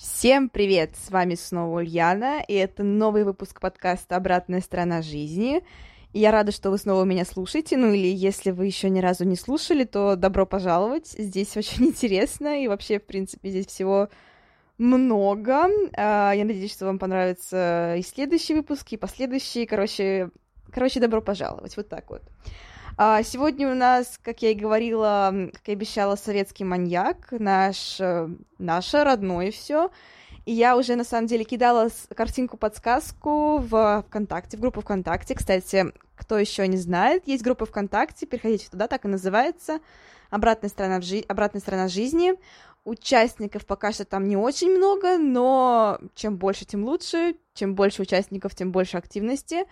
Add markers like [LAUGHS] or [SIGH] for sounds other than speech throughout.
Всем привет! С вами снова Ульяна, и это новый выпуск подкаста «Обратная сторона жизни». И я рада, что вы снова меня слушаете, ну или если вы еще ни разу не слушали, то добро пожаловать. Здесь [LAUGHS] очень интересно, и вообще, в принципе, здесь всего много. А, я надеюсь, что вам понравятся и следующие выпуски, и последующие. Короче, короче, добро пожаловать. Вот так вот. А, сегодня у нас, как я и говорила, как и обещала, советский маньяк, наш, э, наше родное все. И я уже, на самом деле, кидала картинку-подсказку в ВКонтакте, в группу ВКонтакте. Кстати, кто еще не знает, есть группа ВКонтакте, переходите туда, так и называется. Обратная сторона, в жи... Обратная сторона жизни. Участников пока что там не очень много, но чем больше, тем лучше. Чем больше участников, тем больше активности.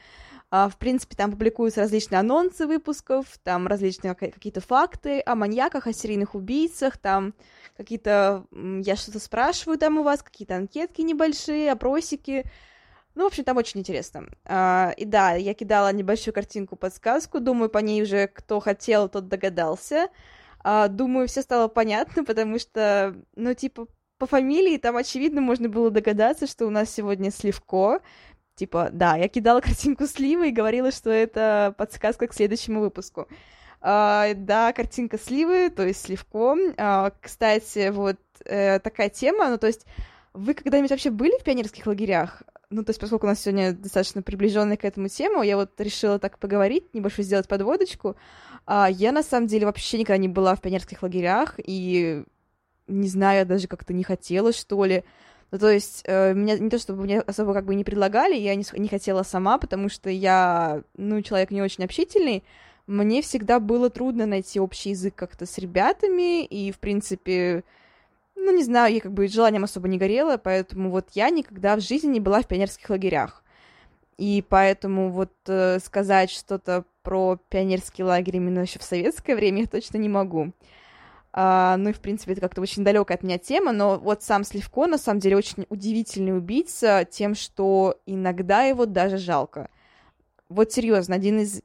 А, в принципе, там публикуются различные анонсы выпусков, там различные какие-то факты о маньяках, о серийных убийцах, там какие-то... Я что-то спрашиваю там у вас, какие-то анкетки небольшие, опросики. Ну, в общем, там очень интересно. А, и да, я кидала небольшую картинку-подсказку, думаю, по ней уже кто хотел, тот догадался. А, думаю, все стало понятно, потому что, ну, типа, по фамилии там, очевидно, можно было догадаться, что у нас сегодня Сливко, Типа, да, я кидала [LAUGHS] картинку сливы и говорила, что это подсказка к следующему выпуску. Uh, да, картинка сливы, то есть сливко. Uh, кстати, вот uh, такая тема, ну, то есть вы когда-нибудь вообще были в пионерских лагерях? Ну, то есть, поскольку у нас сегодня достаточно приближенная к этому тему, я вот решила так поговорить, небольшую сделать подводочку. Uh, я, на самом деле, вообще никогда не была в пионерских лагерях, и не знаю, даже как-то не хотела, что ли. Ну, то есть, э, меня не то чтобы мне особо как бы не предлагали, я не, не хотела сама, потому что я, ну, человек не очень общительный, мне всегда было трудно найти общий язык как-то с ребятами, и, в принципе, ну, не знаю, я как бы желанием особо не горела, поэтому вот я никогда в жизни не была в пионерских лагерях. И поэтому вот э, сказать что-то про пионерский лагерь именно еще в советское время я точно не могу. Uh, ну и, в принципе, это как-то очень далекая от меня тема, но вот сам Сливко, на самом деле, очень удивительный убийца тем, что иногда его даже жалко. Вот серьезно, один из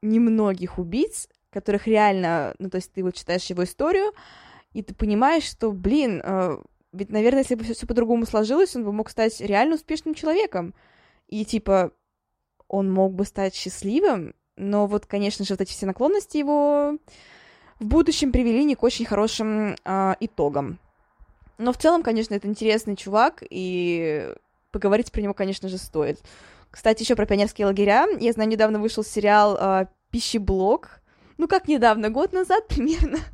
немногих убийц, которых реально, ну то есть ты вот читаешь его историю, и ты понимаешь, что, блин, uh, ведь, наверное, если бы все по-другому сложилось, он бы мог стать реально успешным человеком. И типа, он мог бы стать счастливым, но вот, конечно же, вот эти все наклонности его в будущем привели не к очень хорошим э, итогам. Но в целом, конечно, это интересный чувак, и поговорить про него, конечно же, стоит. Кстати, еще про пионерские лагеря. Я знаю, недавно вышел сериал э, «Пищеблок». Ну, как недавно, год назад примерно. [LAUGHS]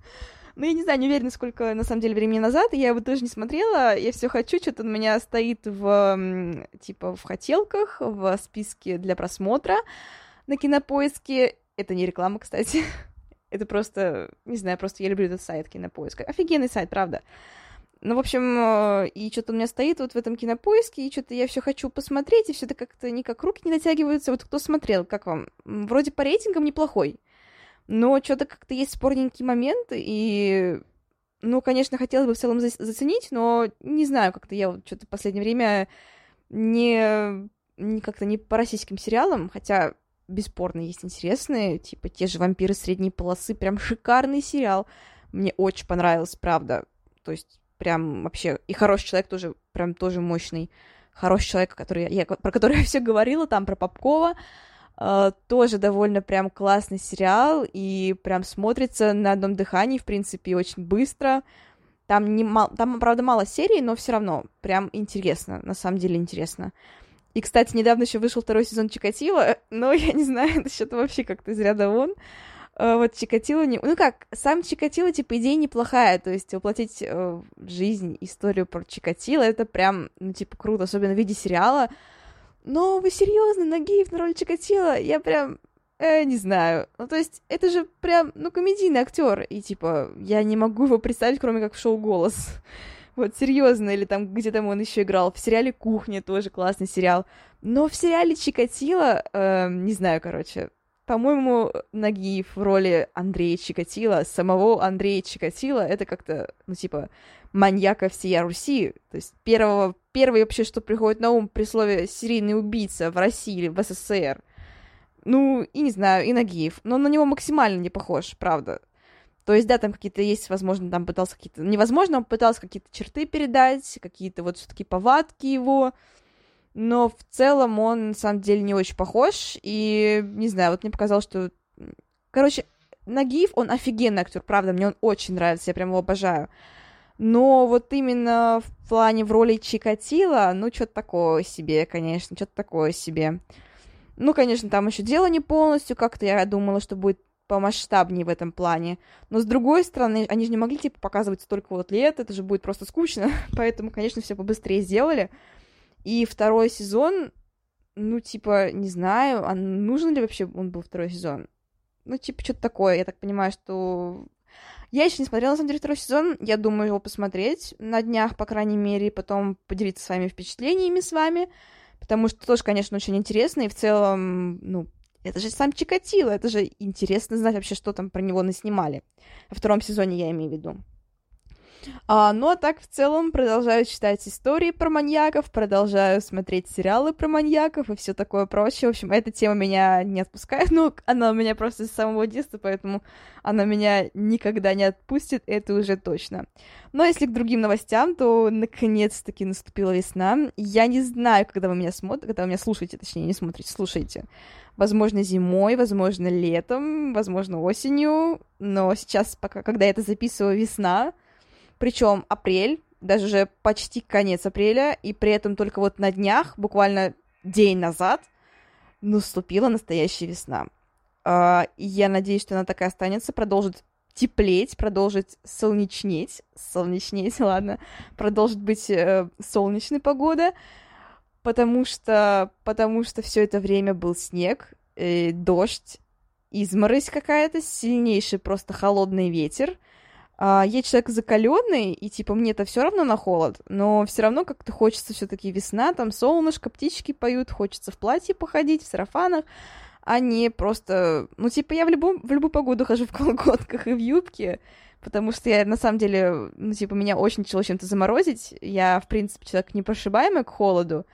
Ну, я не знаю, не уверена, сколько на самом деле времени назад. Я его тоже не смотрела. Я все хочу, что-то у меня стоит в, типа, в хотелках, в списке для просмотра на кинопоиске. Это не реклама, кстати. [LAUGHS] Это просто, не знаю, просто я люблю этот сайт Кинопоиска. Офигенный сайт, правда. Ну, в общем, э, и что-то у меня стоит вот в этом кинопоиске, и что-то я все хочу посмотреть, и все это как-то никак руки не дотягиваются. Вот кто смотрел, как вам? Вроде по рейтингам неплохой, но что-то как-то есть спорненькие моменты, и, ну, конечно, хотелось бы в целом за- заценить, но не знаю, как-то я вот что-то в последнее время не, не как-то не по российским сериалам, хотя бесспорно есть интересные, типа те же «Вампиры средней полосы», прям шикарный сериал. Мне очень понравилось, правда. То есть прям вообще... И «Хороший человек» тоже прям тоже мощный. «Хороший человек», который я, про который я все говорила, там про Попкова. Uh, тоже довольно прям классный сериал, и прям смотрится на одном дыхании, в принципе, очень быстро. Там, не мал... там правда, мало серий, но все равно прям интересно, на самом деле интересно. И, кстати, недавно еще вышел второй сезон Чикатило, [LAUGHS] но я не знаю, что-то вообще как-то из ряда вон. А, вот Чикатило не... Ну как, сам Чикатило, типа, идея неплохая, то есть воплотить э, жизнь историю про Чикатило, это прям, ну, типа, круто, особенно в виде сериала. Но вы серьезно, Нагиев на роль Чикатило? Я прям, э, не знаю. Ну, то есть, это же прям, ну, комедийный актер, и, типа, я не могу его представить, кроме как в шоу «Голос». Вот, серьезно, или там, где там он еще играл, в сериале Кухня тоже классный сериал. Но в сериале Чикатило, э, не знаю, короче, по-моему, Нагиев в роли Андрея Чикатило, самого Андрея Чикатило, это как-то, ну, типа, маньяка всей Руси. То есть первого, первый вообще, что приходит на ум при слове «серийный убийца» в России или в СССР. Ну, и не знаю, и Нагиев. Но на него максимально не похож, правда. То есть, да, там какие-то есть, возможно, там пытался какие-то... Невозможно, он пытался какие-то черты передать, какие-то вот все таки повадки его, но в целом он, на самом деле, не очень похож, и, не знаю, вот мне показалось, что... Короче, Нагиев, он офигенный актер, правда, мне он очень нравится, я прям его обожаю. Но вот именно в плане в роли Чикатила, ну, что-то такое себе, конечно, что-то такое себе. Ну, конечно, там еще дело не полностью, как-то я думала, что будет помасштабнее в этом плане. Но с другой стороны, они же не могли, типа, показывать столько вот лет, это же будет просто скучно. [LAUGHS] Поэтому, конечно, все побыстрее сделали. И второй сезон, ну, типа, не знаю, а нужен ли вообще он был второй сезон? Ну, типа, что-то такое. Я так понимаю, что... Я еще не смотрела, на самом деле, второй сезон. Я думаю его посмотреть на днях, по крайней мере, и потом поделиться своими впечатлениями с вами. Потому что тоже, конечно, очень интересно, и в целом, ну, это же сам Чикатило, это же интересно знать вообще, что там про него наснимали. Во втором сезоне я имею в виду. А, ну а так в целом продолжаю читать истории про маньяков, продолжаю смотреть сериалы про маньяков и все такое прочее. В общем, эта тема меня не отпускает, [LAUGHS] ну, она у меня просто с самого детства, поэтому она меня никогда не отпустит, это уже точно. Но если к другим новостям, то наконец-таки наступила весна. Я не знаю, когда вы меня смотрите, когда вы меня слушаете, точнее, не смотрите, слушаете. Возможно, зимой, возможно, летом, возможно, осенью, но сейчас, пока, когда я это записываю, весна, причем апрель, даже уже почти конец апреля, и при этом только вот на днях, буквально день назад, наступила настоящая весна. Uh, я надеюсь, что она такая останется, продолжит теплеть, продолжит солнечнеть, солнечнеть, [LAUGHS] ладно, продолжит быть э, солнечной погода, потому что, потому что все это время был снег, э, дождь, изморозь какая-то, сильнейший просто холодный ветер, а, я человек закаленный, и типа мне это все равно на холод, но все равно как-то хочется все-таки весна, там солнышко, птички поют, хочется в платье походить, в сарафанах, а не просто, ну типа я в, любом, в любую погоду [LAUGHS] хожу в колготках и в юбке, потому что я на самом деле, ну типа меня очень тяжело чем-то заморозить, я в принципе человек непрошибаемый к холоду,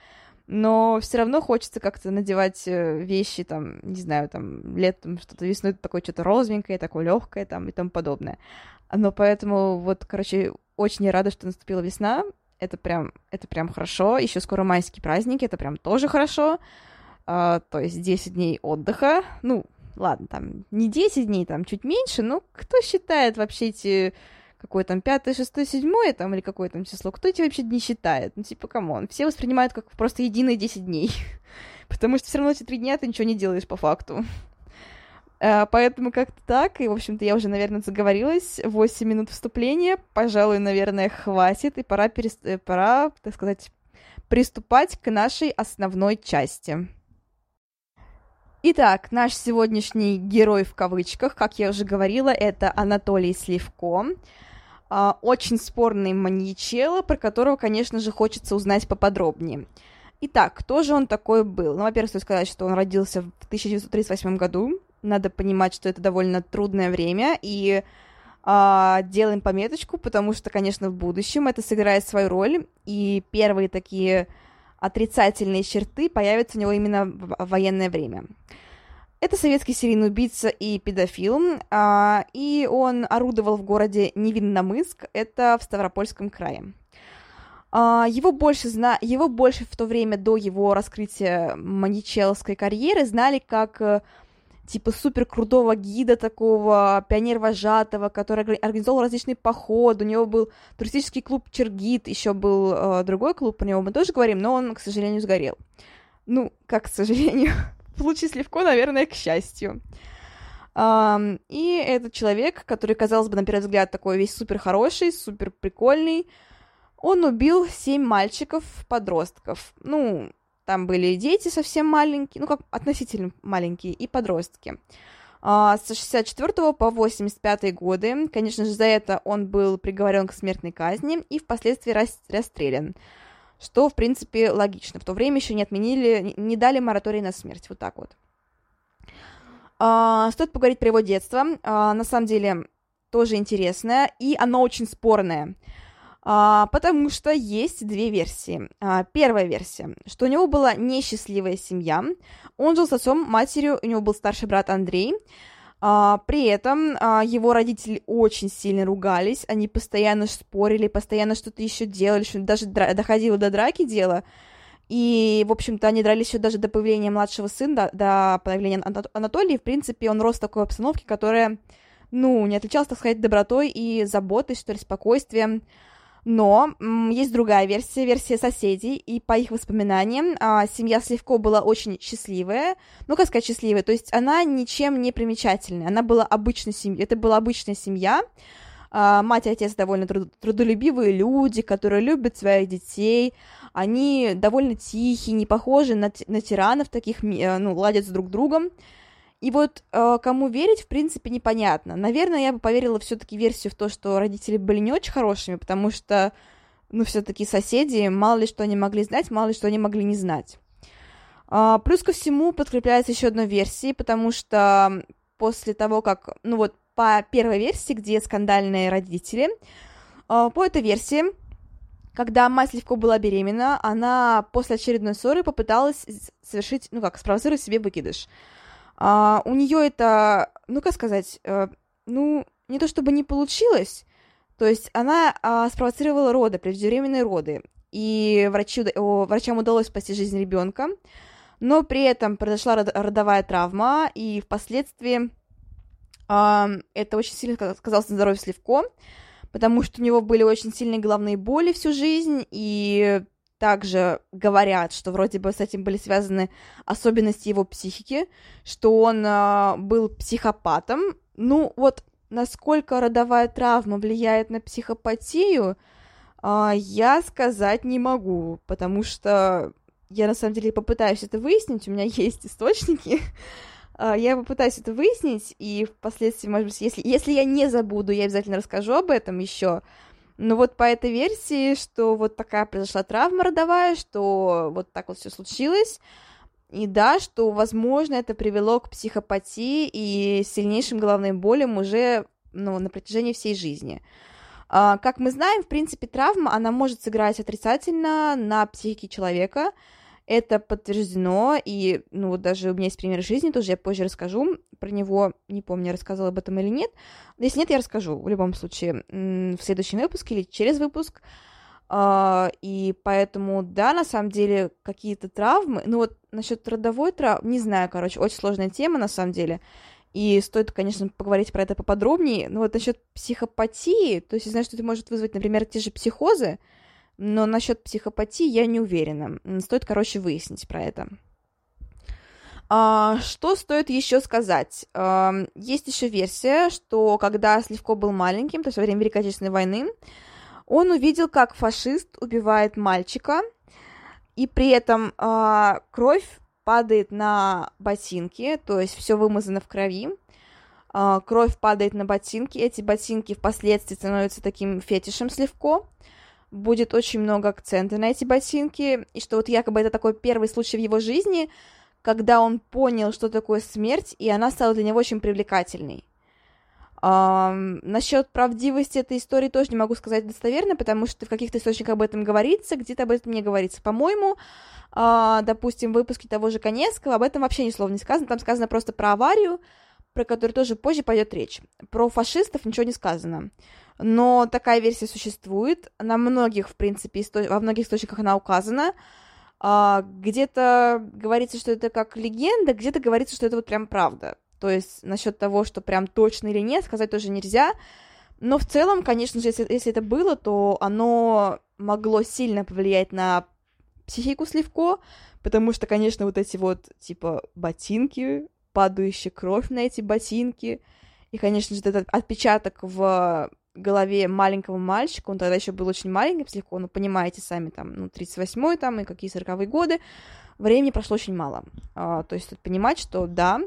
но все равно хочется как-то надевать э, вещи, там, не знаю, там, летом что-то весной такое что-то розовенькое, такое легкое, там, и тому подобное. Но поэтому вот, короче, очень рада, что наступила весна. Это прям, это прям хорошо. Еще скоро майские праздники, это прям тоже хорошо. А, то есть 10 дней отдыха. Ну, ладно, там не 10 дней, там чуть меньше, но кто считает вообще эти какое там пятое, шестое, седьмое там или какое там число, кто эти вообще дни считает? Ну, типа, come on, все воспринимают как просто единые 10 дней, [LAUGHS] потому что все равно эти три дня ты ничего не делаешь по факту. Uh, поэтому как-то так, и, в общем-то, я уже, наверное, заговорилась. 8 минут вступления, пожалуй, наверное, хватит, и пора, перест... Э, пора, так сказать, приступать к нашей основной части. Итак, наш сегодняшний герой в кавычках, как я уже говорила, это Анатолий Сливко. Uh, очень спорный маньячелло, про которого, конечно же, хочется узнать поподробнее. Итак, кто же он такой был? Ну, во-первых, стоит сказать, что он родился в 1938 году, надо понимать, что это довольно трудное время, и э, делаем пометочку, потому что, конечно, в будущем это сыграет свою роль, и первые такие отрицательные черты появятся у него именно в военное время. Это советский серийный убийца и педофил, а, и он орудовал в городе Невинномыск, это в Ставропольском крае. А, его, больше зна... его больше в то время до его раскрытия маньячеловской карьеры знали как типа супер крутого гида такого, пионер-вожатого, который организовал различные походы, у него был туристический клуб Чергит, еще был э, другой клуб, про него мы тоже говорим, но он, к сожалению, сгорел. Ну, как к сожалению, [LAUGHS] с Левко, наверное, к счастью. Um, и этот человек, который, казалось бы, на первый взгляд такой весь супер хороший, супер прикольный, он убил семь мальчиков-подростков. Ну, там были дети совсем маленькие, ну как относительно маленькие, и подростки. А, с 64 по 85 годы. Конечно же, за это он был приговорен к смертной казни и впоследствии расстрелян. Что, в принципе, логично. В то время еще не отменили, не дали мораторий на смерть. Вот так вот. А, стоит поговорить про его детство. А, на самом деле, тоже интересное, и оно очень спорное. А, потому что есть две версии. А, первая версия, что у него была несчастливая семья. Он жил с отцом, матерью, у него был старший брат Андрей. А, при этом его родители очень сильно ругались, они постоянно спорили, постоянно что-то еще делали, что даже доходило до драки дело. И, в общем-то, они дрались еще даже до появления младшего сына, до, до появления Анатолия. В принципе, он рос в такой обстановке, которая, ну, не отличалась, так сказать, добротой и заботой, что ли, спокойствием. Но есть другая версия, версия соседей, и по их воспоминаниям а, семья Сливко была очень счастливая, ну, как сказать, счастливая, то есть она ничем не примечательная, она была обычной семьей, это была обычная семья, а, мать и отец довольно трудолюбивые люди, которые любят своих детей, они довольно тихие, не похожи на, на тиранов таких, э, ну, ладят с друг другом, и вот э, кому верить, в принципе, непонятно. Наверное, я бы поверила все-таки версию в то, что родители были не очень хорошими, потому что, ну, все-таки соседи, мало ли что они могли знать, мало ли что они могли не знать. Э, плюс ко всему подкрепляется еще одна версия, потому что после того, как, ну вот, по первой версии, где скандальные родители, э, по этой версии, когда мать Сливко была беременна, она после очередной ссоры попыталась совершить, ну как, спровоцировать себе выкидыш. А, у нее это, ну как сказать, э, ну не то чтобы не получилось, то есть она а, спровоцировала роды, преждевременные роды, и врачу, врачам удалось спасти жизнь ребенка, но при этом произошла родовая травма, и впоследствии а, это очень сильно сказалось на здоровье Сливко, потому что у него были очень сильные головные боли всю жизнь, и также говорят, что вроде бы с этим были связаны особенности его психики, что он э, был психопатом. Ну вот насколько родовая травма влияет на психопатию, э, я сказать не могу, потому что я на самом деле попытаюсь это выяснить, у меня есть источники, [LAUGHS] я попытаюсь это выяснить, и впоследствии, может быть, если, если я не забуду, я обязательно расскажу об этом еще, ну вот по этой версии, что вот такая произошла травма родовая, что вот так вот все случилось, и да, что, возможно, это привело к психопатии и сильнейшим головным болям уже ну, на протяжении всей жизни. А, как мы знаем, в принципе, травма, она может сыграть отрицательно на психике человека, это подтверждено, и, ну, вот даже у меня есть пример жизни, тоже я позже расскажу про него, не помню, я рассказала об этом или нет. Если нет, я расскажу в любом случае в следующем выпуске или через выпуск. Uh, и поэтому, да, на самом деле, какие-то травмы, ну вот насчет родовой травмы, не знаю, короче, очень сложная тема, на самом деле, и стоит, конечно, поговорить про это поподробнее, но вот насчет психопатии, то есть я знаю, что это может вызвать, например, те же психозы, но насчет психопатии я не уверена. Стоит, короче, выяснить про это. А, что стоит еще сказать? Есть еще версия, что когда Сливко был маленьким, то есть во время Великой Отечественной войны, он увидел, как фашист убивает мальчика, и при этом а, кровь падает на ботинки, то есть все вымазано в крови. А, кровь падает на ботинки, эти ботинки впоследствии становятся таким фетишем Сливко будет очень много акцента на эти ботинки, и что вот якобы это такой первый случай в его жизни, когда он понял, что такое смерть, и она стала для него очень привлекательной. Um, насчет правдивости этой истории тоже не могу сказать достоверно, потому что в каких-то источниках об этом говорится, где-то об этом не говорится. По-моему, uh, допустим, в выпуске того же Конецкого об этом вообще ни слова не сказано, там сказано просто про аварию, про которую тоже позже пойдет речь. Про фашистов ничего не сказано но такая версия существует. На многих, в принципе, исто... во многих источниках она указана. А, где-то говорится, что это как легенда, где-то говорится, что это вот прям правда. То есть насчет того, что прям точно или нет, сказать тоже нельзя. Но в целом, конечно же, если, если это было, то оно могло сильно повлиять на психику Сливко, потому что, конечно, вот эти вот, типа, ботинки, падающая кровь на эти ботинки, и, конечно же, этот отпечаток в голове маленького мальчика, он тогда еще был очень маленьким слегка, ну, понимаете сами, там, ну, 38-й там и какие 40-е годы, времени прошло очень мало. А, то есть тут понимать, что да,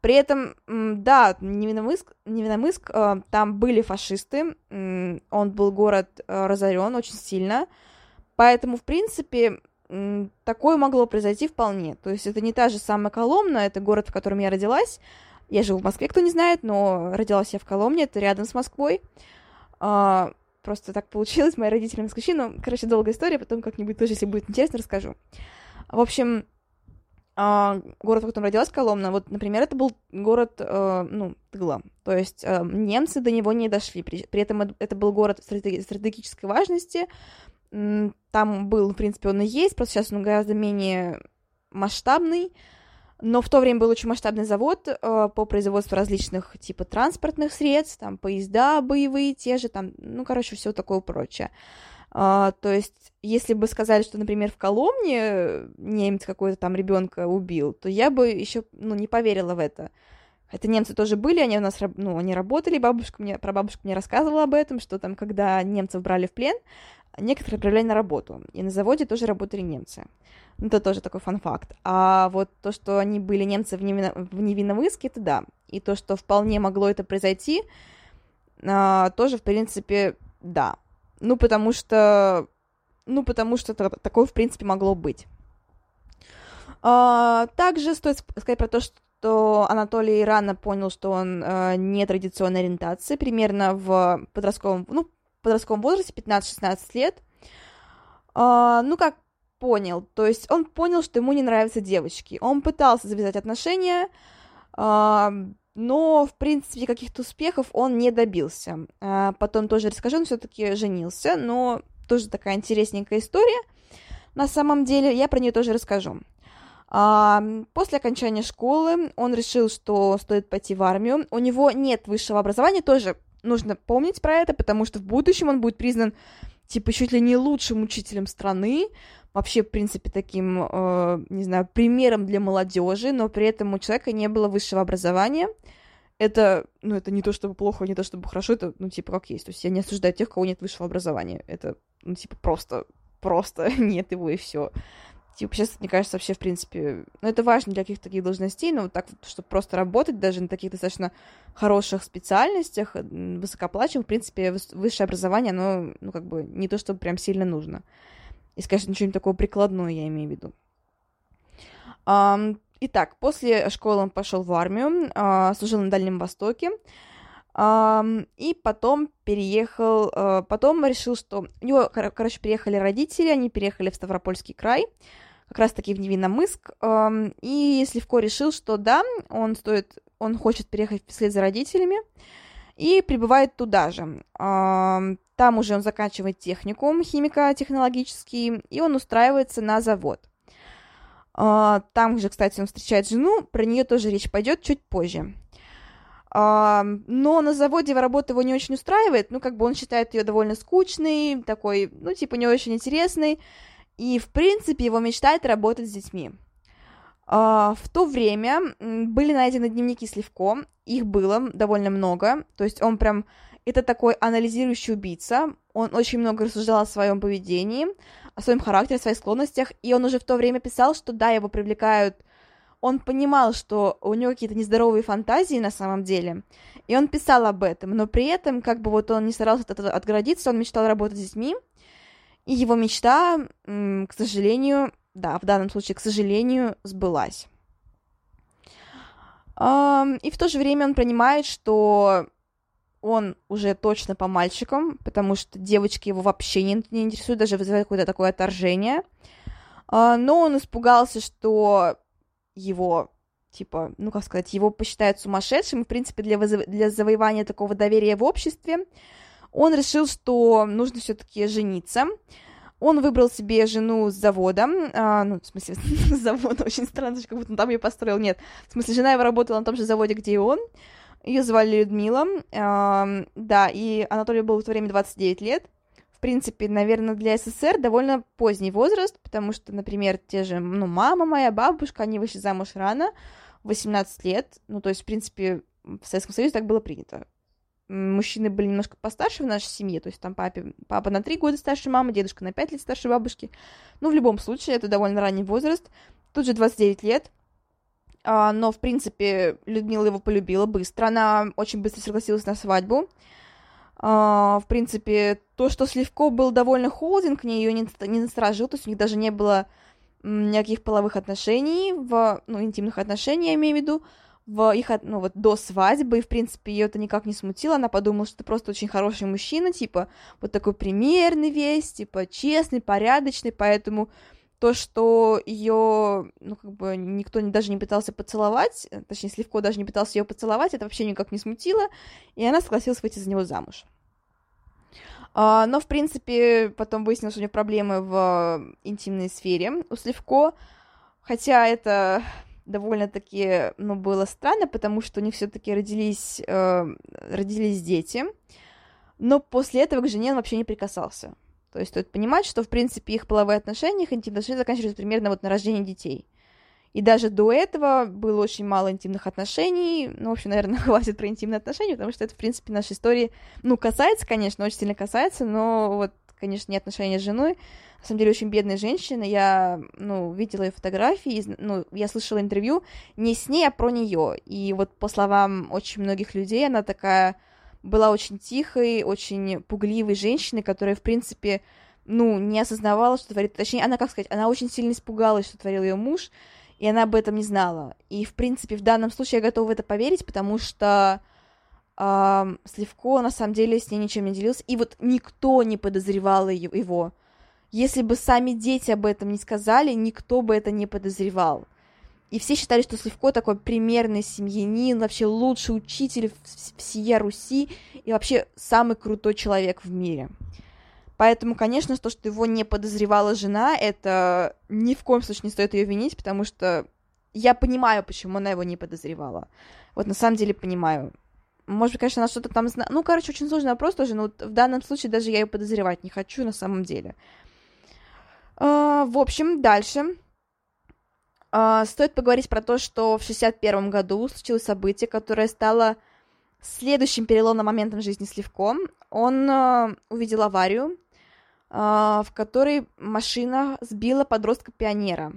При этом, да, Невиномыск, Невиномыск э, там были фашисты, он был город э, разорен очень сильно, поэтому, в принципе, такое могло произойти вполне. То есть это не та же самая Коломна, это город, в котором я родилась. Я живу в Москве, кто не знает, но родилась я в Коломне, это рядом с Москвой. А, просто так получилось, мои родители москвичи, ну, короче, долгая история, потом как-нибудь тоже, если будет интересно, расскажу. В общем, а, город, в котором родилась Коломна, вот, например, это был город, э, ну, тыла, то есть э, немцы до него не дошли, при этом это был город стратегической важности, там был, в принципе, он и есть, просто сейчас он гораздо менее масштабный, но в то время был очень масштабный завод э, по производству различных типа транспортных средств, там поезда боевые те же, там, ну, короче, все такое прочее. Uh, то есть, если бы сказали, что, например, в Коломне немец какой-то там ребенка убил, то я бы еще, ну, не поверила в это. Хотя немцы тоже были, они у нас, ну, они работали, бабушка мне, про бабушку мне рассказывала об этом, что там, когда немцев брали в плен, некоторые отправляли на работу, и на заводе тоже работали немцы. Ну, это тоже такой фан-факт. А вот то, что они были немцы в, невино... в Невинновыске, это да. И то, что вполне могло это произойти, а, тоже, в принципе, да. Ну, потому что... Ну, потому что такое, в принципе, могло быть. А, также стоит сказать про то, что Анатолий рано понял, что он э, не традиционной ориентации, примерно в подростковом, ну, подростковом возрасте, 15-16 лет. Uh, ну, как понял, то есть он понял, что ему не нравятся девочки. Он пытался завязать отношения, uh, но, в принципе, каких-то успехов он не добился. Uh, потом тоже расскажу, он все-таки женился, но тоже такая интересненькая история. На самом деле, я про нее тоже расскажу. После окончания школы он решил, что стоит пойти в армию. У него нет высшего образования, тоже нужно помнить про это, потому что в будущем он будет признан, типа, чуть ли не лучшим учителем страны, вообще, в принципе, таким, э, не знаю, примером для молодежи, но при этом у человека не было высшего образования. Это, ну, это не то чтобы плохо, не то чтобы хорошо, это, ну, типа, как есть. То есть я не осуждаю тех, у кого нет высшего образования. Это, ну, типа, просто, просто [LAUGHS] нет его и все. Типа, сейчас, мне кажется, вообще, в принципе, ну, это важно для каких-то таких должностей, но вот так, чтобы просто работать даже на таких достаточно хороших специальностях, высокооплачиваемых, в принципе, высшее образование, оно, ну, как бы, не то, чтобы прям сильно нужно. И, конечно, ничего не такого прикладного, я имею в виду. Итак, после школы он пошел в армию, а, служил на Дальнем Востоке, и потом переехал, а, потом решил, что у него, короче, приехали родители, они переехали в Ставропольский край, как раз-таки в Невинномыск, и если Сливко решил, что да, он стоит, он хочет переехать вслед за родителями, и прибывает туда же. Там уже он заканчивает техникум химико-технологический, и он устраивается на завод. А, там же, кстати, он встречает жену, про нее тоже речь пойдет чуть позже. Но на заводе работа его не очень устраивает, ну, как бы он считает ее довольно скучной, такой, ну, типа, не очень интересной, и, в принципе, его мечтает работать с детьми. Uh, в то время были найдены дневники Сливко, их было довольно много, то есть он прям, это такой анализирующий убийца, он очень много рассуждал о своем поведении, о своем характере, о своих склонностях, и он уже в то время писал, что да, его привлекают, он понимал, что у него какие-то нездоровые фантазии на самом деле, и он писал об этом, но при этом, как бы вот он не старался от этого отгородиться, он мечтал работать с детьми, и его мечта, к сожалению, да, в данном случае, к сожалению, сбылась. И в то же время он понимает, что он уже точно по мальчикам, потому что девочки его вообще не, не интересуют, даже вызывает какое-то такое отторжение. А, но он испугался, что его, типа, ну как сказать, его посчитают сумасшедшим, в принципе, для, вызов... для завоевания такого доверия в обществе он решил, что нужно все-таки жениться. Он выбрал себе жену с завода, а, ну, в смысле, [LAUGHS] с завода, очень странно, как будто он там ее построил, нет. В смысле, жена его работала на том же заводе, где и он. Ее звали Людмила, а, да, и Анатолию было в то время 29 лет. В принципе, наверное, для СССР довольно поздний возраст, потому что, например, те же, ну, мама моя, бабушка, они вышли замуж рано, 18 лет, ну, то есть, в принципе, в Советском Союзе так было принято мужчины были немножко постарше в нашей семье, то есть там папе, папа на 3 года старше мамы, дедушка на 5 лет старше бабушки. Ну, в любом случае, это довольно ранний возраст. Тут же 29 лет. а, но, в принципе, Людмила его полюбила быстро, она очень быстро согласилась на свадьбу. А, в принципе, то, что Сливко был довольно холоден к ней, ее не, не насторожил, то есть у них даже не было никаких половых отношений, в, ну, интимных отношений, я имею в виду, в их, ну, вот до свадьбы, и, в принципе, ее это никак не смутило, она подумала, что ты просто очень хороший мужчина, типа, вот такой примерный весь, типа, честный, порядочный, поэтому то, что ее, ну, как бы, никто не, даже не пытался поцеловать, э, точнее, Сливко даже не пытался ее поцеловать, это вообще никак не смутило, и она согласилась выйти за него замуж. А, но, в принципе, потом выяснилось, что у нее проблемы в интимной сфере у Сливко, хотя это довольно-таки, ну, было странно, потому что у них все-таки родились, э, родились дети, но после этого к жене он вообще не прикасался. То есть стоит понимать, что, в принципе, их половые отношения, их интимные отношения заканчиваются примерно вот на рождении детей. И даже до этого было очень мало интимных отношений. Ну, в общем, наверное, [LAUGHS] хватит про интимные отношения, потому что это, в принципе, нашей истории, ну, касается, конечно, очень сильно касается, но вот, конечно, не отношения с женой. На самом деле, очень бедная женщина. Я, ну, видела ее фотографии, ну, я слышала интервью не с ней, а про нее. И вот по словам очень многих людей, она такая была очень тихой, очень пугливой женщиной, которая, в принципе, ну, не осознавала, что творит. Точнее, она, как сказать, она очень сильно испугалась, что творил ее муж, и она об этом не знала. И, в принципе, в данном случае я готова в это поверить, потому что Сливко, на самом деле, с ней ничем не делился, и вот никто не подозревал его. Если бы сами дети об этом не сказали, никто бы это не подозревал. И все считали, что Сливко такой примерный семьянин, вообще лучший учитель всея Руси и вообще самый крутой человек в мире. Поэтому, конечно, то, что его не подозревала жена, это ни в коем случае не стоит ее винить, потому что я понимаю, почему она его не подозревала. Вот на самом деле понимаю. Может быть, конечно, она что-то там знает. Ну, короче, очень сложный вопрос тоже, но вот в данном случае даже я ее подозревать не хочу на самом деле. Uh, в общем, дальше. Uh, стоит поговорить про то, что в 61 году случилось событие, которое стало следующим переломным моментом жизни Сливко. Он uh, увидел аварию, uh, в которой машина сбила подростка-пионера.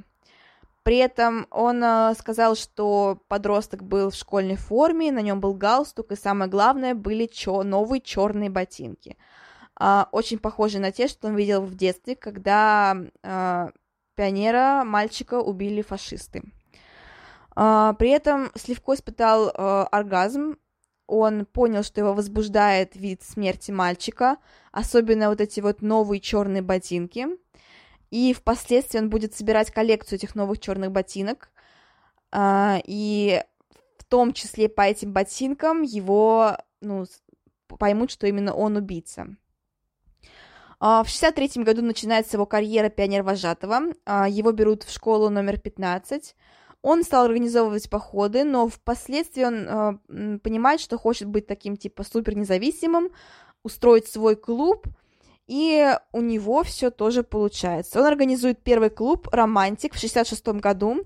При этом он uh, сказал, что подросток был в школьной форме, на нем был галстук, и самое главное, были чё- новые черные ботинки. Uh, очень похожие на те, что он видел в детстве, когда uh, пионера, мальчика убили фашисты. Uh, при этом Сливко испытал uh, оргазм, он понял, что его возбуждает вид смерти мальчика, особенно вот эти вот новые черные ботинки. И впоследствии он будет собирать коллекцию этих новых черных ботинок. Uh, и в том числе по этим ботинкам его ну, поймут, что именно он убийца. А, в 63 году начинается его карьера пионер-вожатого. А, его берут в школу номер 15. Он стал организовывать походы, но впоследствии он понимает, что хочет быть таким типа супер независимым, устроить свой клуб, и у него все тоже получается. Он организует первый клуб «Романтик» в 66 году.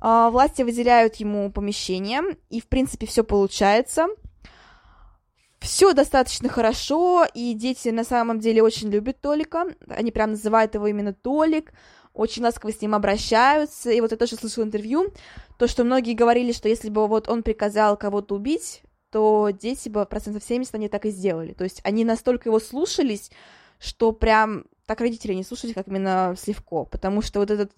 Э, власти выделяют ему помещение, и, в принципе, все получается – все достаточно хорошо, и дети на самом деле очень любят Толика. Они прям называют его именно Толик, очень ласково с ним обращаются. И вот я тоже слышала интервью, то, что многие говорили, что если бы вот он приказал кого-то убить, то дети бы процентов 70 они так и сделали. То есть они настолько его слушались, что прям так родители не слушались, как именно Сливко, потому что вот этот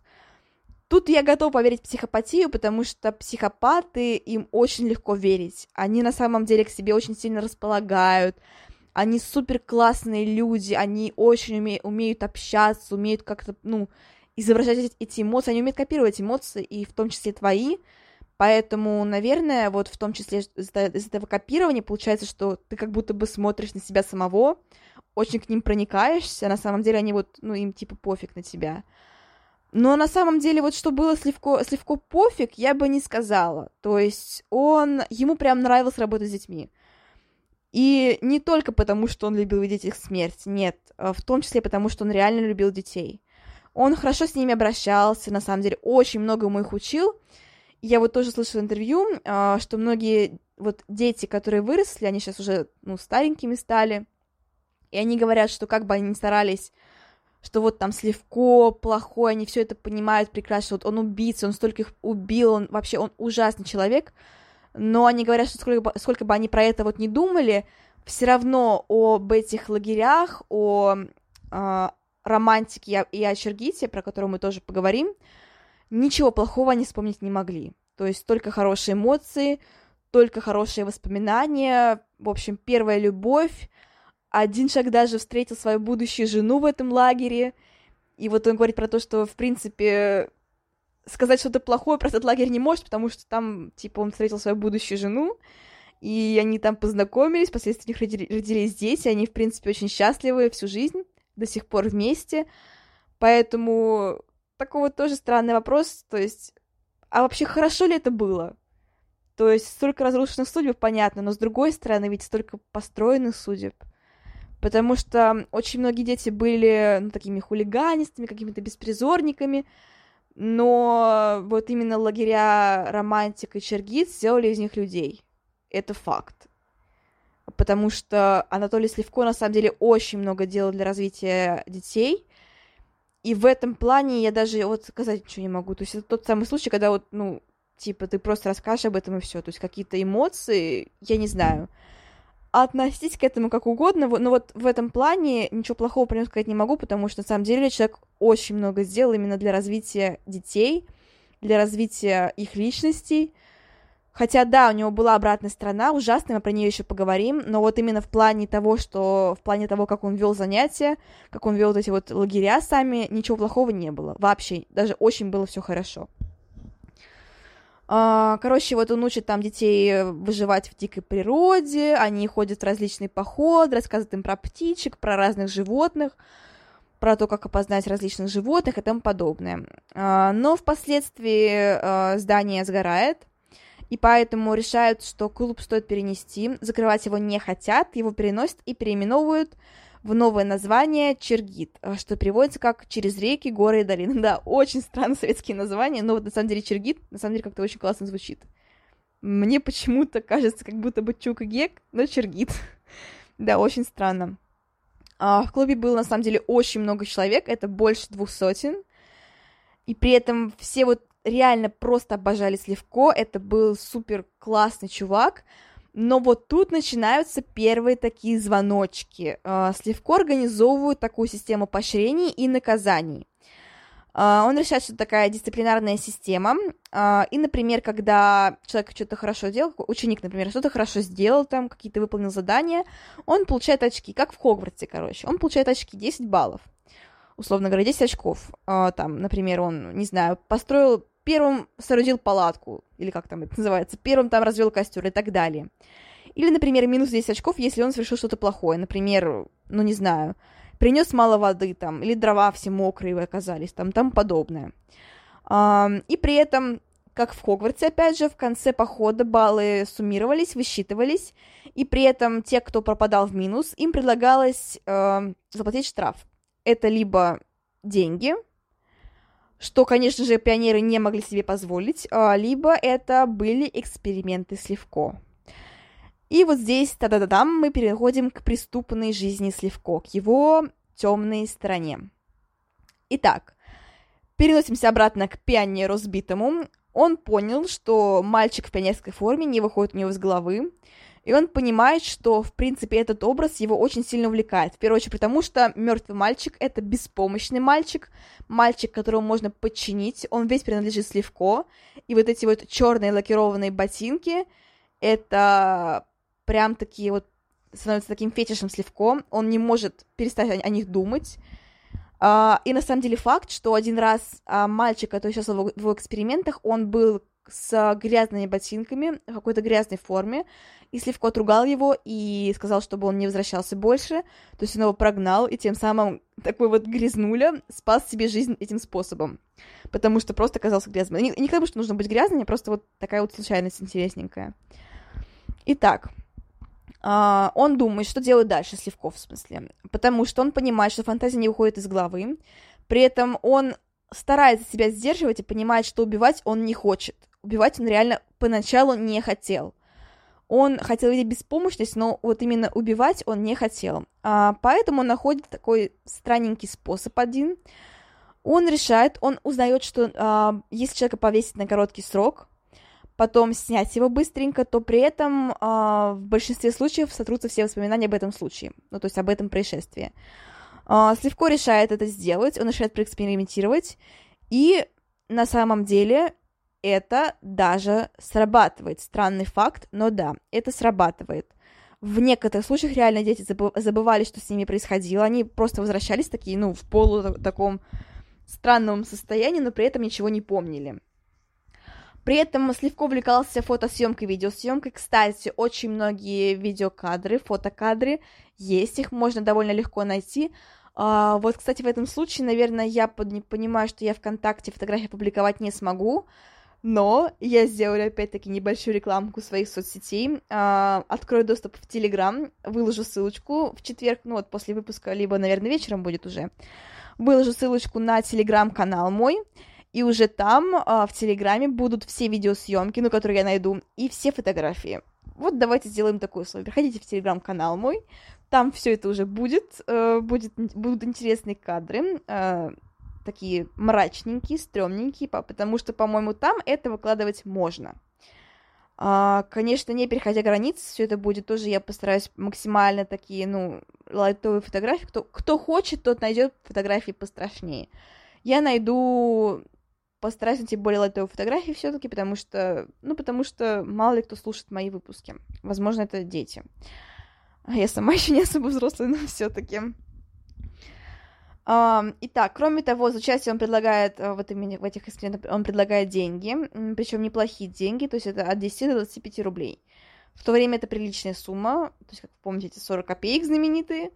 Тут я готова поверить в психопатию, потому что психопаты, им очень легко верить. Они на самом деле к себе очень сильно располагают. Они супер классные люди, они очень уме- умеют общаться, умеют как-то, ну, изображать эти эмоции, они умеют копировать эмоции, и в том числе твои. Поэтому, наверное, вот в том числе из этого копирования получается, что ты как будто бы смотришь на себя самого, очень к ним проникаешься, на самом деле они вот, ну, им типа пофиг на тебя. Но на самом деле вот что было Сливко, Сливко пофиг, я бы не сказала. То есть он, ему прям нравилось работать с детьми. И не только потому, что он любил видеть их смерть, нет, а в том числе потому, что он реально любил детей. Он хорошо с ними обращался, на самом деле, очень многому их учил. Я вот тоже слышала интервью, а, что многие вот дети, которые выросли, они сейчас уже, ну, старенькими стали, и они говорят, что как бы они ни старались что вот там Сливко плохой, они все это понимают прекрасно, вот он убийца, он столько их убил, он вообще, он ужасный человек, но они говорят, что сколько бы, сколько бы они про это вот не думали, все равно об этих лагерях, о э, романтике и о Чергите, про которую мы тоже поговорим, ничего плохого они вспомнить не могли. То есть только хорошие эмоции, только хорошие воспоминания, в общем, первая любовь. Один человек даже встретил свою будущую жену в этом лагере, и вот он говорит про то, что, в принципе, сказать что-то плохое про этот лагерь не может, потому что там, типа, он встретил свою будущую жену, и они там познакомились, впоследствии у них родились дети, они, в принципе, очень счастливы всю жизнь, до сих пор вместе, поэтому такой вот тоже странный вопрос, то есть, а вообще хорошо ли это было? То есть столько разрушенных судеб, понятно, но с другой стороны, ведь столько построенных судеб. Потому что очень многие дети были ну, такими хулиганистами, какими-то беспризорниками, но вот именно лагеря Романтик и Чергит сделали из них людей. Это факт. Потому что Анатолий Сливко на самом деле очень много делал для развития детей. И в этом плане я даже вот сказать ничего не могу. То есть это тот самый случай, когда вот, ну, типа, ты просто расскажешь об этом и все. То есть какие-то эмоции, я не знаю. Относитесь к этому как угодно, но вот в этом плане ничего плохого про него сказать не могу, потому что на самом деле человек очень много сделал именно для развития детей, для развития их личностей. Хотя, да, у него была обратная сторона, ужасная, мы про нее еще поговорим, но вот именно в плане того, что в плане того, как он вел занятия, как он вел вот эти вот лагеря сами, ничего плохого не было. Вообще, даже очень было все хорошо. А, короче, вот он учит там детей выживать в дикой природе, они ходят в различные походы, рассказывают им про птичек, про разных животных, про то, как опознать различных животных и тому подобное. А, но впоследствии а, здание сгорает, и поэтому решают, что клуб стоит перенести, закрывать его не хотят, его переносят и переименовывают в новое название Чергит, э, что переводится как «через реки, горы и долины». [LAUGHS] Да, очень странные советские названия, но вот на самом деле Чергит на самом деле как-то очень классно звучит. Мне почему-то кажется, как будто бы Чук и Гек, но Чергит. [LAUGHS] да, очень странно. А, в клубе было на самом деле очень много человек, это больше двух сотен. И при этом все вот реально просто обожали Сливко, это был супер классный чувак, но вот тут начинаются первые такие звоночки. А, Сливко организовывают такую систему поощрений и наказаний. А, он решает, что это такая дисциплинарная система. А, и, например, когда человек что-то хорошо делал, ученик, например, что-то хорошо сделал, там какие-то выполнил задания, он получает очки, как в Хогвартсе, короче. Он получает очки 10 баллов. Условно говоря, 10 очков. Там, например, он, не знаю, построил первым соорудил палатку, или как там это называется, первым там развел костер и так далее. Или, например, минус 10 очков, если он совершил что-то плохое. Например, ну не знаю, принес мало воды там, или дрова все мокрые оказались, там, там подобное. И при этом, как в Хогвартсе, опять же, в конце похода баллы суммировались, высчитывались, и при этом те, кто пропадал в минус, им предлагалось э, заплатить штраф. Это либо деньги, что, конечно же, пионеры не могли себе позволить, а, либо это были эксперименты Сливко. И вот здесь, та-да-да-дам, мы переходим к преступной жизни Сливко, к его темной стороне. Итак, переносимся обратно к пионеру сбитому. Он понял, что мальчик в пионерской форме не выходит у него из головы, и он понимает, что, в принципе, этот образ его очень сильно увлекает. В первую очередь потому, что мертвый мальчик — это беспомощный мальчик, мальчик, которого можно подчинить, он весь принадлежит Сливко, и вот эти вот черные лакированные ботинки — это прям такие вот становятся таким фетишем Сливко, он не может перестать о, о них думать, Uh, и на самом деле факт, что один раз uh, мальчик, который сейчас в его экспериментах, он был с грязными ботинками в какой-то грязной форме, и Сливко отругал его и сказал, чтобы он не возвращался больше, то есть он его прогнал, и тем самым [LAUGHS] такой вот грязнуля спас себе жизнь этим способом, потому что просто оказался грязным. Не, не потому, что нужно быть грязным, а просто вот такая вот случайность интересненькая. Итак, Uh, он думает, что делать дальше, Сливков, в смысле. Потому что он понимает, что фантазия не уходит из головы. При этом он старается себя сдерживать и понимает, что убивать он не хочет убивать он реально поначалу не хотел. Он хотел видеть беспомощность, но вот именно убивать он не хотел. А, поэтому он находит такой странненький способ один. Он решает, он узнает, что а, если человека повесить на короткий срок, потом снять его быстренько, то при этом а, в большинстве случаев сотрутся все воспоминания об этом случае, ну то есть об этом происшествии. А, Сливко решает это сделать, он решает проэкспериментировать, и на самом деле это даже срабатывает. Странный факт, но да, это срабатывает. В некоторых случаях реально дети забывали, что с ними происходило, они просто возвращались такие, ну, в полу таком странном состоянии, но при этом ничего не помнили. При этом Сливко увлекался фотосъемкой, видеосъемкой. Кстати, очень многие видеокадры, фотокадры есть, их можно довольно легко найти. А, вот, кстати, в этом случае, наверное, я под... понимаю, что я ВКонтакте фотографии публиковать не смогу, но я сделаю опять-таки небольшую рекламку своих соцсетей. А, открою доступ в Телеграм, выложу ссылочку в четверг, ну вот после выпуска, либо, наверное, вечером будет уже. Выложу ссылочку на Телеграм-канал мой, и уже там а, в Телеграме будут все видеосъемки, ну, которые я найду, и все фотографии. Вот давайте сделаем такое условие. Приходите в Телеграм-канал мой, там все это уже будет, э, будет, будут интересные кадры, э, такие мрачненькие, стрёмненькие, потому что, по-моему, там это выкладывать можно. А, конечно, не переходя границ, все это будет тоже, я постараюсь максимально такие, ну, лайтовые фотографии. Кто, кто хочет, тот найдет фотографии пострашнее. Я найду, постараюсь найти более лайтовые фотографии все-таки, потому что, ну, потому что мало ли кто слушает мои выпуски. Возможно, это дети. А я сама [LAUGHS] еще не особо взрослая, но все-таки. Итак, кроме того, за участие он предлагает э, вот именно в этих экспериментах, он предлагает деньги, причем неплохие деньги, то есть это от 10 до 25 рублей. В то время это приличная сумма, то есть, как вы помните, эти 40 копеек знаменитые,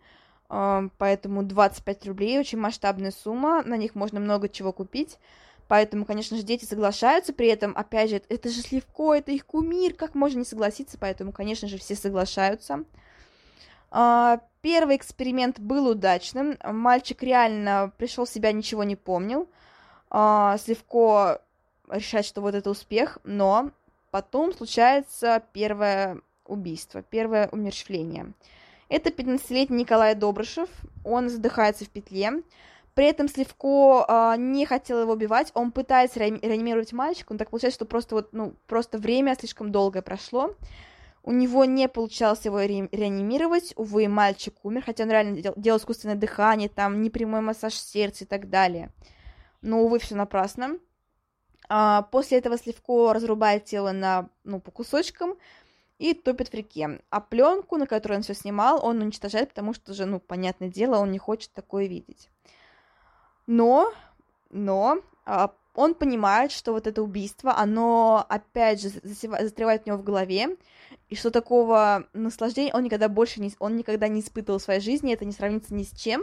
поэтому 25 рублей очень масштабная сумма, на них можно много чего купить, поэтому, конечно же, дети соглашаются, при этом, опять же, это же Сливко, это их кумир, как можно не согласиться, поэтому, конечно же, все соглашаются. А, первый эксперимент был удачным. Мальчик реально пришел в себя, ничего не помнил. А, Сливко решает, что вот это успех, но потом случается первое убийство, первое умерщвление. Это 15-летний Николай Добрышев, он задыхается в петле. При этом Сливко э, не хотел его убивать, он пытается реанимировать мальчика, но так получается, что просто вот, ну, просто время слишком долгое прошло. У него не получалось его ре- реанимировать, увы, мальчик умер, хотя он реально дел- делал искусственное дыхание, там непрямой массаж сердца и так далее. Но, увы, все напрасно. А, после этого Сливко разрубает тело на, ну, по кусочкам и топит в реке. А пленку, на которой он все снимал, он уничтожает, потому что же, ну, понятное дело, он не хочет такое видеть. Но, но, а, он понимает, что вот это убийство, оно, опять же, застревает у него в голове, и что такого наслаждения он никогда больше не, он никогда не испытывал в своей жизни, это не сравнится ни с чем.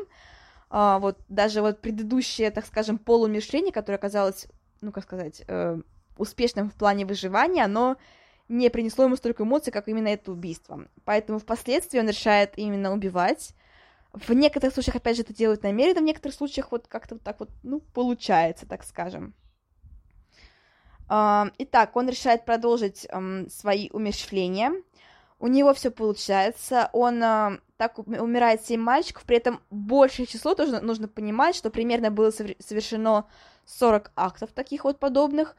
А, вот даже вот предыдущее, так скажем, полумишление, которое оказалось, ну, как сказать, э, успешным в плане выживания, оно не принесло ему столько эмоций, как именно это убийство. Поэтому впоследствии он решает именно убивать. В некоторых случаях, опять же, это делают намеренно, в некоторых случаях вот как-то вот так вот, ну, получается, так скажем. Итак, он решает продолжить свои умерщвления. У него все получается. Он так умирает 7 мальчиков, при этом большее число тоже нужно понимать, что примерно было совершено 40 актов таких вот подобных.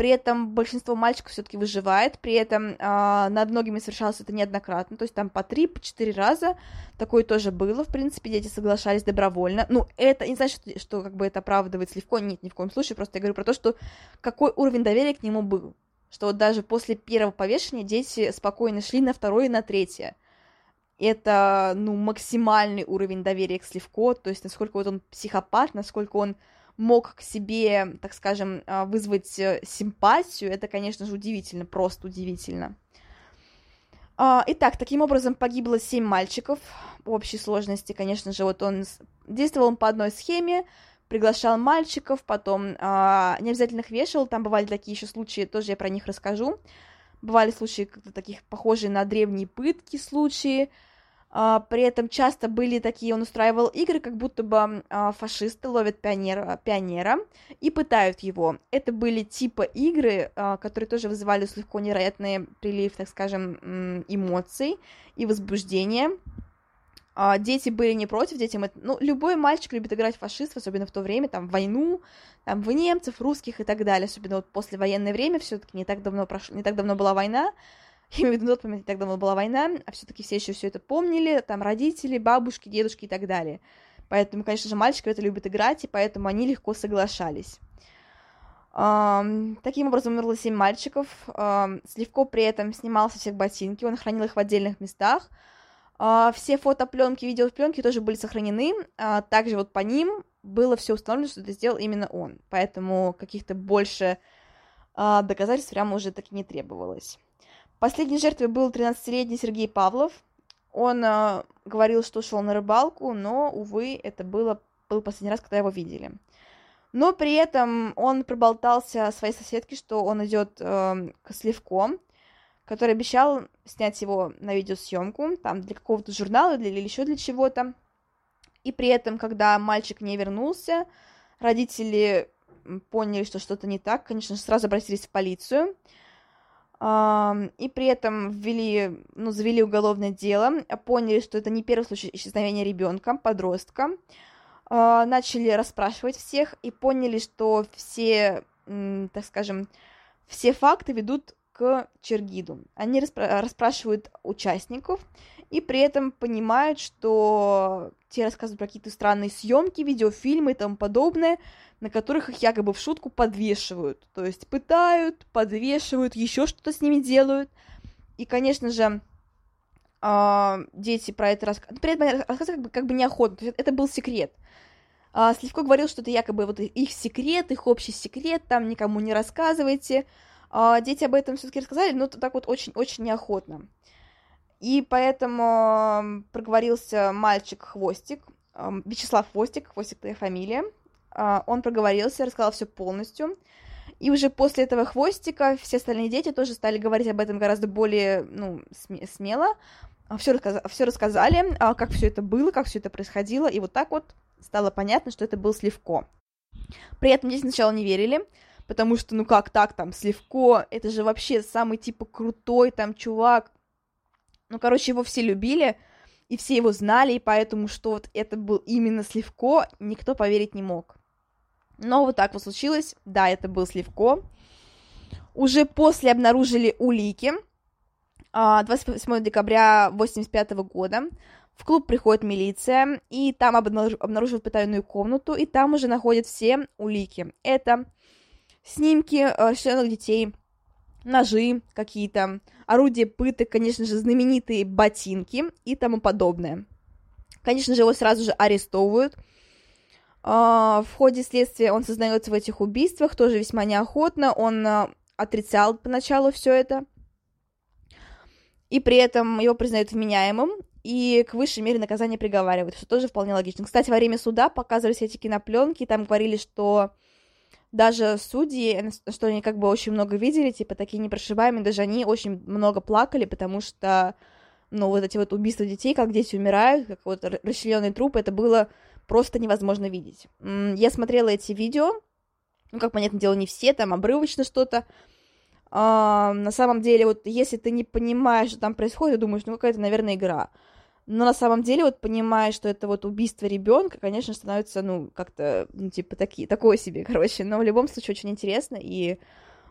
При этом большинство мальчиков все-таки выживает, при этом э, над многими совершалось это неоднократно, то есть там по три, по четыре раза. Такое тоже было, в принципе, дети соглашались добровольно. Ну, это не значит, что, что как бы это оправдывает Сливко, нет, ни в коем случае, просто я говорю про то, что какой уровень доверия к нему был, что вот даже после первого повешения дети спокойно шли на второе и на третье. Это, ну, максимальный уровень доверия к Сливко, то есть насколько вот он психопат, насколько он мог к себе, так скажем, а, вызвать э, симпатию, это, конечно же, удивительно, просто удивительно. А, итак, таким образом погибло семь мальчиков в общей сложности, конечно же, вот он действовал по одной схеме, приглашал мальчиков, потом а, не обязательно их вешал, там бывали такие еще случаи, тоже я про них расскажу. Бывали случаи таких похожие на древние пытки случаи, при этом часто были такие, он устраивал игры, как будто бы а, фашисты ловят пионера, пионера и пытают его. Это были типа игры, а, которые тоже вызывали легко невероятный прилив, так скажем, эмоций и возбуждения. Дети были не против, детям это... Ну, любой мальчик любит играть в фашистов, особенно в то время, там, в войну, там, в немцев, русских и так далее, особенно вот после военное время, все таки не так давно прошло, не так давно была война, я имею в виду, тот момент давно была война, а все-таки все еще все это помнили, там родители, бабушки, дедушки и так далее. Поэтому, конечно же, мальчики это любят играть, и поэтому они легко соглашались. Um, таким образом, умерло семь мальчиков. Um, Сливко при этом снимал со всех ботинки, он хранил их в отдельных местах. Uh, все фотопленки, видеопленки тоже были сохранены. Uh, также вот по ним было все установлено, что это сделал именно он. Поэтому каких-то больше uh, доказательств прямо уже так и не требовалось. Последней жертвой был 13-летний Сергей Павлов. Он э, говорил, что шел на рыбалку, но, увы, это было, был последний раз, когда его видели. Но при этом он проболтался своей соседке, что он идет э, к Сливко, который обещал снять его на видеосъемку, там, для какого-то журнала или, или еще для чего-то. И при этом, когда мальчик не вернулся, родители поняли, что что-то не так, конечно, сразу обратились в полицию – и при этом ввели, ну, завели уголовное дело, поняли, что это не первый случай исчезновения ребенка, подростка, а, начали расспрашивать всех и поняли, что все, так скажем, все факты ведут к Чергиду. Они расспрашивают участников и при этом понимают, что те рассказывают про какие-то странные съемки, видеофильмы и тому подобное, на которых их якобы в шутку подвешивают. То есть пытают, подвешивают, еще что-то с ними делают. И, конечно же, э, дети про это рассказывают. При этом рассказывают как бы, как бы неохотно. То есть это был секрет. А Сливко говорил, что это якобы вот их секрет, их общий секрет, там никому не рассказывайте. А дети об этом все-таки рассказали, но так вот очень-очень неохотно. И поэтому проговорился мальчик Хвостик, Вячеслав Хвостик, Хвостик твоя фамилия. А, он проговорился, рассказал все полностью. И уже после этого хвостика все остальные дети тоже стали говорить об этом гораздо более ну, смело. Все, рассказ... рассказали, а, как все это было, как все это происходило. И вот так вот стало понятно, что это был Сливко. При этом дети сначала не верили, потому что, ну как так, там, Сливко, это же вообще самый, типа, крутой там чувак. Ну, короче, его все любили, и все его знали, и поэтому, что вот это был именно Сливко, никто поверить не мог. Но вот так вот случилось. Да, это был Сливко. Уже после обнаружили улики. 28 а, декабря 1985 года в клуб приходит милиция, и там обнаруживают потайную комнату, и там уже находят все улики. Это снимки расчлененных э, детей, ножи какие-то, орудия пыток, конечно же, знаменитые ботинки и тому подобное. Конечно же, его сразу же арестовывают – а, в ходе следствия он сознается в этих убийствах, тоже весьма неохотно. Он а, отрицал поначалу все это. И при этом его признают вменяемым, и к высшей мере наказания приговаривают, что тоже вполне логично. Кстати, во время суда показывались эти кинопленки, там говорили, что даже судьи, что они как бы очень много видели, типа такие непрошибаемые, даже они очень много плакали, потому что, ну, вот эти вот убийства детей, как дети умирают, как вот расчлененные трупы, это было просто невозможно видеть. Я смотрела эти видео, ну, как понятное дело, не все, там обрывочно что-то. А, на самом деле, вот если ты не понимаешь, что там происходит, думаешь, ну, какая-то, наверное, игра. Но на самом деле, вот понимаешь, что это вот убийство ребенка, конечно, становится, ну, как-то, ну, типа, такие, такое себе, [LAUGHS] короче. Но в любом случае очень интересно, и,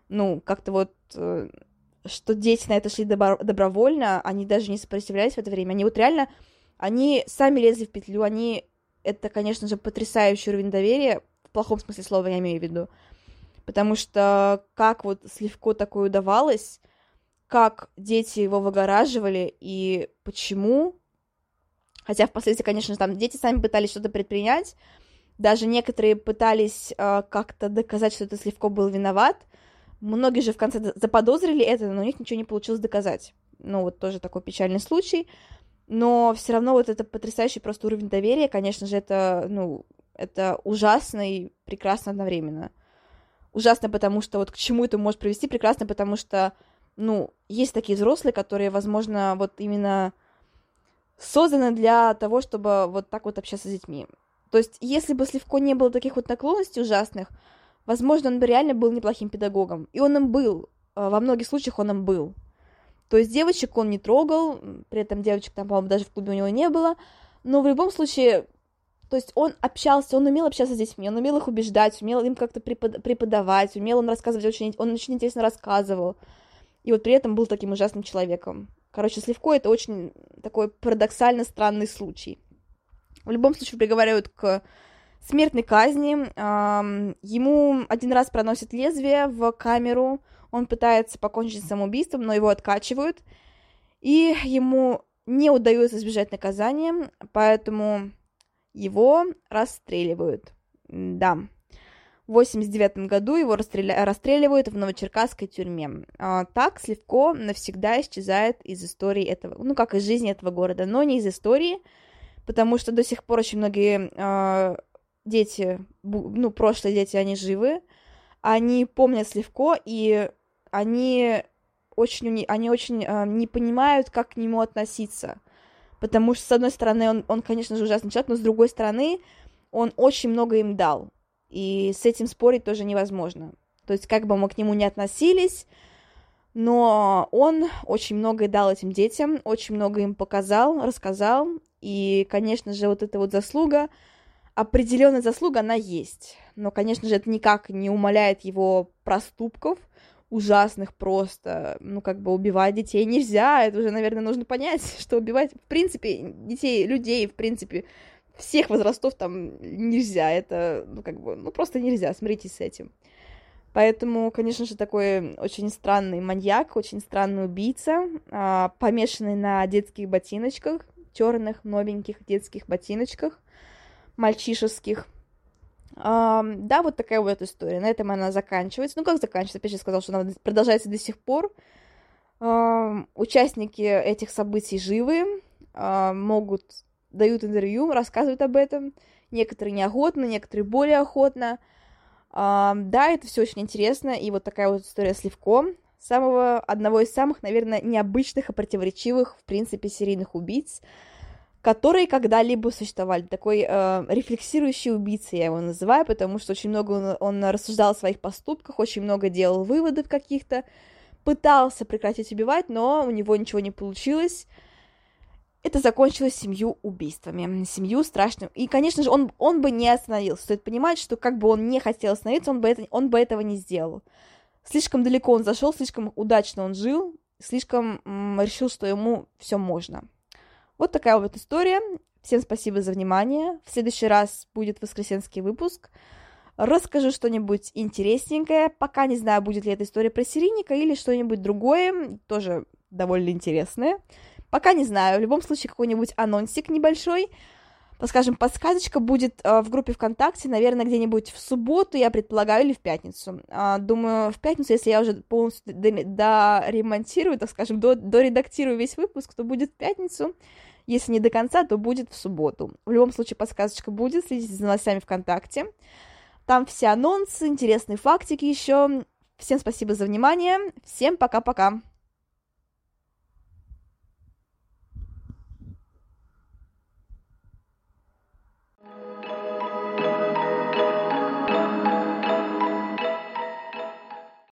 ну, как-то вот, э, что дети на это шли добро- добровольно, они даже не сопротивлялись в это время. Они вот реально, они сами лезли в петлю, они это, конечно же, потрясающий уровень доверия, в плохом смысле слова я имею в виду, потому что как вот Сливко такое удавалось, как дети его выгораживали и почему, хотя впоследствии, конечно там дети сами пытались что-то предпринять, даже некоторые пытались э, как-то доказать, что это Сливко был виноват, многие же в конце заподозрили это, но у них ничего не получилось доказать. Ну, вот тоже такой печальный случай но все равно вот это потрясающий просто уровень доверия, конечно же, это, ну, это ужасно и прекрасно одновременно. Ужасно, потому что вот к чему это может привести, прекрасно, потому что, ну, есть такие взрослые, которые, возможно, вот именно созданы для того, чтобы вот так вот общаться с детьми. То есть, если бы Сливко не было таких вот наклонностей ужасных, возможно, он бы реально был неплохим педагогом. И он им был. Э, во многих случаях он им был. То есть девочек он не трогал, при этом девочек там, по-моему, даже в клубе у него не было. Но в любом случае, то есть он общался, он умел общаться с детьми, он умел их убеждать, умел им как-то преподавать, умел он рассказывать очень, он очень интересно рассказывал. И вот при этом был таким ужасным человеком. Короче, Сливко это очень такой парадоксально странный случай. В любом случае приговаривают к смертной казни. Ему один раз проносят лезвие в камеру, он пытается покончить самоубийством, но его откачивают, и ему не удается избежать наказания, поэтому его расстреливают. Да. В 89 году его расстреля... расстреливают в Новочеркасской тюрьме. А, так Сливко навсегда исчезает из истории этого, ну, как из жизни этого города, но не из истории, потому что до сих пор очень многие э, дети, ну, прошлые дети, они живы, они помнят Сливко, и они очень, они очень э, не понимают, как к нему относиться. Потому что, с одной стороны, он, он, конечно же, ужасный человек, но с другой стороны, он очень много им дал. И с этим спорить тоже невозможно. То есть, как бы мы к нему не относились, но он очень многое дал этим детям, очень много им показал, рассказал. И, конечно же, вот эта вот заслуга, определенная заслуга, она есть. Но, конечно же, это никак не умаляет его проступков, ужасных просто, ну, как бы убивать детей нельзя, это уже, наверное, нужно понять, [LAUGHS] что убивать, в принципе, детей, людей, в принципе, всех возрастов там нельзя, это, ну, как бы, ну, просто нельзя, смиритесь с этим. Поэтому, конечно же, такой очень странный маньяк, очень странный убийца, а, помешанный на детских ботиночках, черных, новеньких детских ботиночках, мальчишеских, Uh, да, вот такая вот история. На этом она заканчивается. Ну, как заканчивается? Опять же, сказал, что она продолжается до сих пор. Uh, участники этих событий живы, могут, дают интервью, рассказывают об этом. Некоторые неохотно, некоторые более охотно. Да, это все очень интересно. И вот такая вот история с Левко. Самого, одного из самых, наверное, необычных и противоречивых, в принципе, серийных убийц – которые когда-либо существовали. Такой э, рефлексирующий убийца я его называю, потому что очень много он, он рассуждал о своих поступках, очень много делал выводов каких-то, пытался прекратить убивать, но у него ничего не получилось. Это закончилось семью убийствами, семью страшным. И, конечно же, он, он бы не остановился. Стоит понимать, что как бы он не хотел остановиться, он бы, это, он бы этого не сделал. Слишком далеко он зашел, слишком удачно он жил, слишком м, решил, что ему все можно. Вот такая вот история. Всем спасибо за внимание. В следующий раз будет воскресенский выпуск. Расскажу что-нибудь интересненькое. Пока не знаю, будет ли эта история про серийника или что-нибудь другое, тоже довольно интересное. Пока не знаю. В любом случае, какой-нибудь анонсик небольшой. Скажем, подсказочка будет э, в группе ВКонтакте, наверное, где-нибудь в субботу, я предполагаю, или в пятницу. Э, думаю, в пятницу, если я уже полностью доремонтирую, так скажем, доредактирую весь выпуск, то будет в пятницу. Если не до конца, то будет в субботу. В любом случае, подсказочка будет. Следите за новостями ВКонтакте. Там все анонсы, интересные фактики еще. Всем спасибо за внимание. Всем пока-пока.